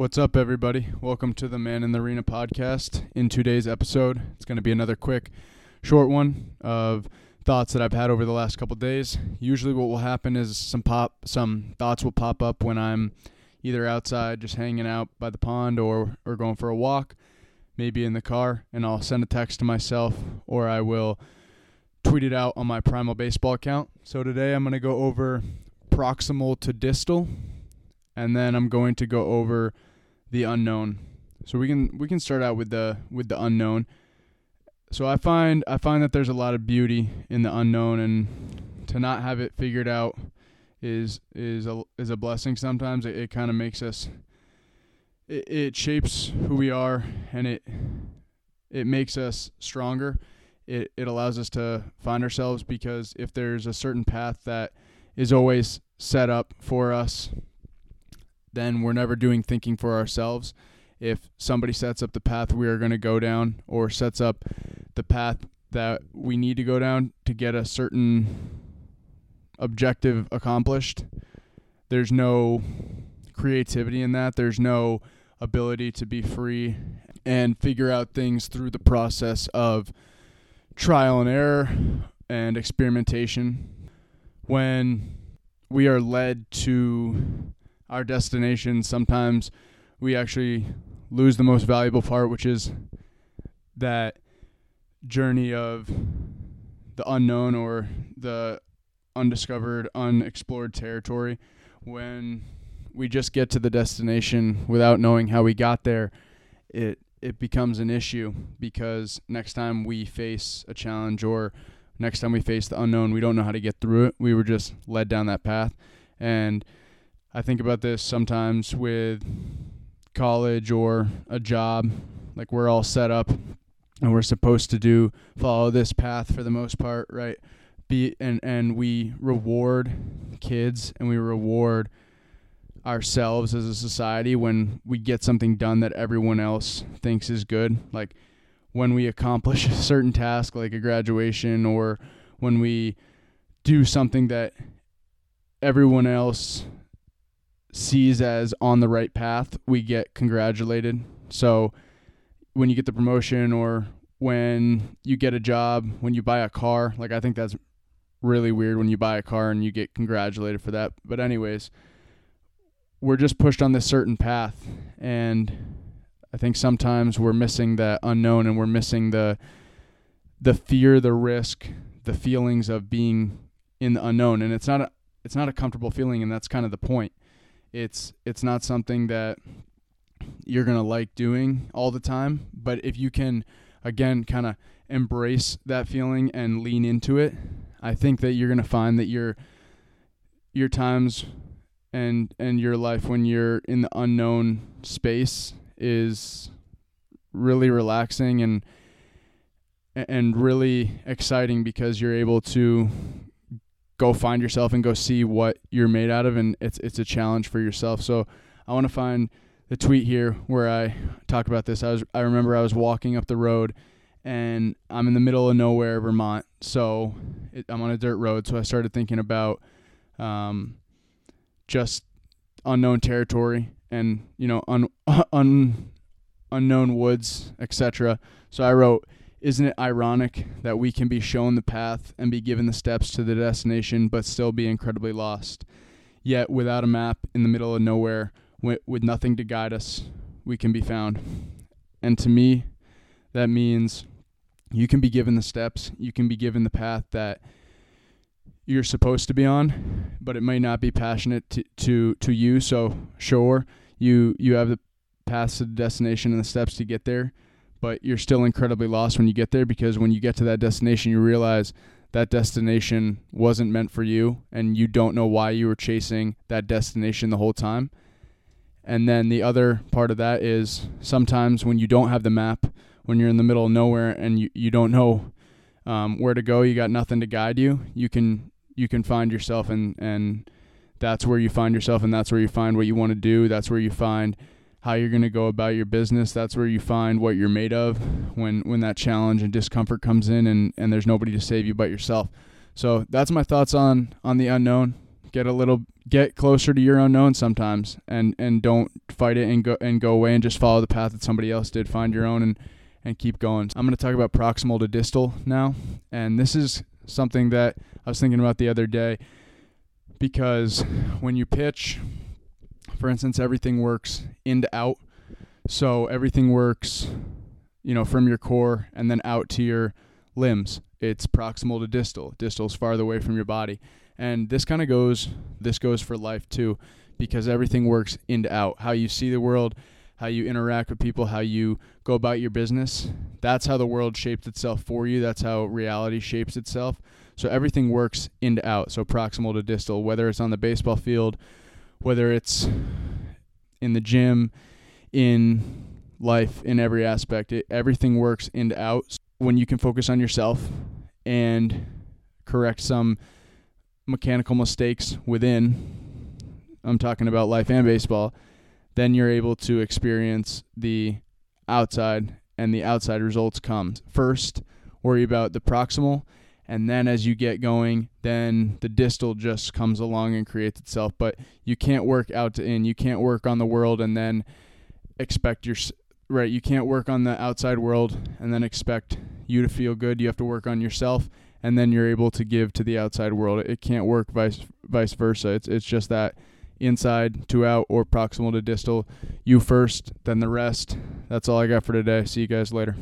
What's up, everybody? Welcome to the Man in the Arena podcast. In today's episode, it's going to be another quick, short one of thoughts that I've had over the last couple days. Usually, what will happen is some pop, some thoughts will pop up when I'm either outside, just hanging out by the pond, or or going for a walk, maybe in the car, and I'll send a text to myself, or I will tweet it out on my Primal Baseball account. So today, I'm going to go over proximal to distal, and then I'm going to go over the unknown. So we can we can start out with the with the unknown. So I find I find that there's a lot of beauty in the unknown and to not have it figured out is is a is a blessing sometimes. It, it kind of makes us it, it shapes who we are and it it makes us stronger. It it allows us to find ourselves because if there's a certain path that is always set up for us then we're never doing thinking for ourselves. If somebody sets up the path we are going to go down or sets up the path that we need to go down to get a certain objective accomplished, there's no creativity in that. There's no ability to be free and figure out things through the process of trial and error and experimentation. When we are led to our destination, sometimes we actually lose the most valuable part, which is that journey of the unknown or the undiscovered, unexplored territory. When we just get to the destination without knowing how we got there, it it becomes an issue because next time we face a challenge or next time we face the unknown, we don't know how to get through it. We were just led down that path and I think about this sometimes with college or a job. Like we're all set up and we're supposed to do follow this path for the most part, right? Be and and we reward kids and we reward ourselves as a society when we get something done that everyone else thinks is good. Like when we accomplish a certain task like a graduation or when we do something that everyone else sees as on the right path, we get congratulated. So when you get the promotion or when you get a job, when you buy a car, like I think that's really weird when you buy a car and you get congratulated for that. But anyways, we're just pushed on this certain path and I think sometimes we're missing that unknown and we're missing the the fear, the risk, the feelings of being in the unknown and it's not a it's not a comfortable feeling and that's kind of the point it's it's not something that you're going to like doing all the time, but if you can again kind of embrace that feeling and lean into it, I think that you're going to find that your your times and and your life when you're in the unknown space is really relaxing and and really exciting because you're able to go find yourself and go see what you're made out of and it's it's a challenge for yourself. So I want to find the tweet here where I talk about this. I was I remember I was walking up the road and I'm in the middle of nowhere, Vermont. So it, I'm on a dirt road. So I started thinking about um, just unknown territory and you know un, un unknown woods, etc. So I wrote isn't it ironic that we can be shown the path and be given the steps to the destination, but still be incredibly lost? Yet, without a map in the middle of nowhere, with nothing to guide us, we can be found. And to me, that means you can be given the steps, you can be given the path that you're supposed to be on, but it may not be passionate to to, to you. So sure, you you have the path to the destination and the steps to get there, but you're still incredibly lost when you get there because when you get to that destination, you realize that destination wasn't meant for you and you don't know why you were chasing that destination the whole time. And then the other part of that is sometimes when you don't have the map, when you're in the middle of nowhere and you, you don't know um, where to go, you got nothing to guide you, you can you can find yourself and and that's where you find yourself and that's where you find what you want to do. That's where you find how you're going to go about your business. That's where you find what you're made of when when that challenge and discomfort comes in and and there's nobody to save you but yourself. So that's my thoughts on on the unknown. Get a little get closer to your unknown sometimes and and don't fight it and go and go away and just follow the path that somebody else did find your own and and keep going i'm going to talk about proximal to distal now and this is something that i was thinking about the other day because when you pitch for instance everything works in to out so everything works you know from your core and then out to your limbs it's proximal to distal distal is farther away from your body and this kind of goes this goes for life too because everything works in to out. How you see the world, how you interact with people, how you go about your business. That's how the world shapes itself for you. That's how reality shapes itself. So everything works in to out. So proximal to distal, whether it's on the baseball field, whether it's in the gym, in life, in every aspect, it, everything works in to out. When you can focus on yourself and correct some mechanical mistakes within, I'm talking about life and baseball, then you're able to experience the outside and the outside results come. First, worry about the proximal and then as you get going, then the distal just comes along and creates itself, but you can't work out to in. You can't work on the world and then expect your right, you can't work on the outside world and then expect you to feel good. You have to work on yourself and then you're able to give to the outside world. It can't work vice vice versa. It's it's just that inside to out or proximal to distal. You first, then the rest. That's all I got for today. See you guys later.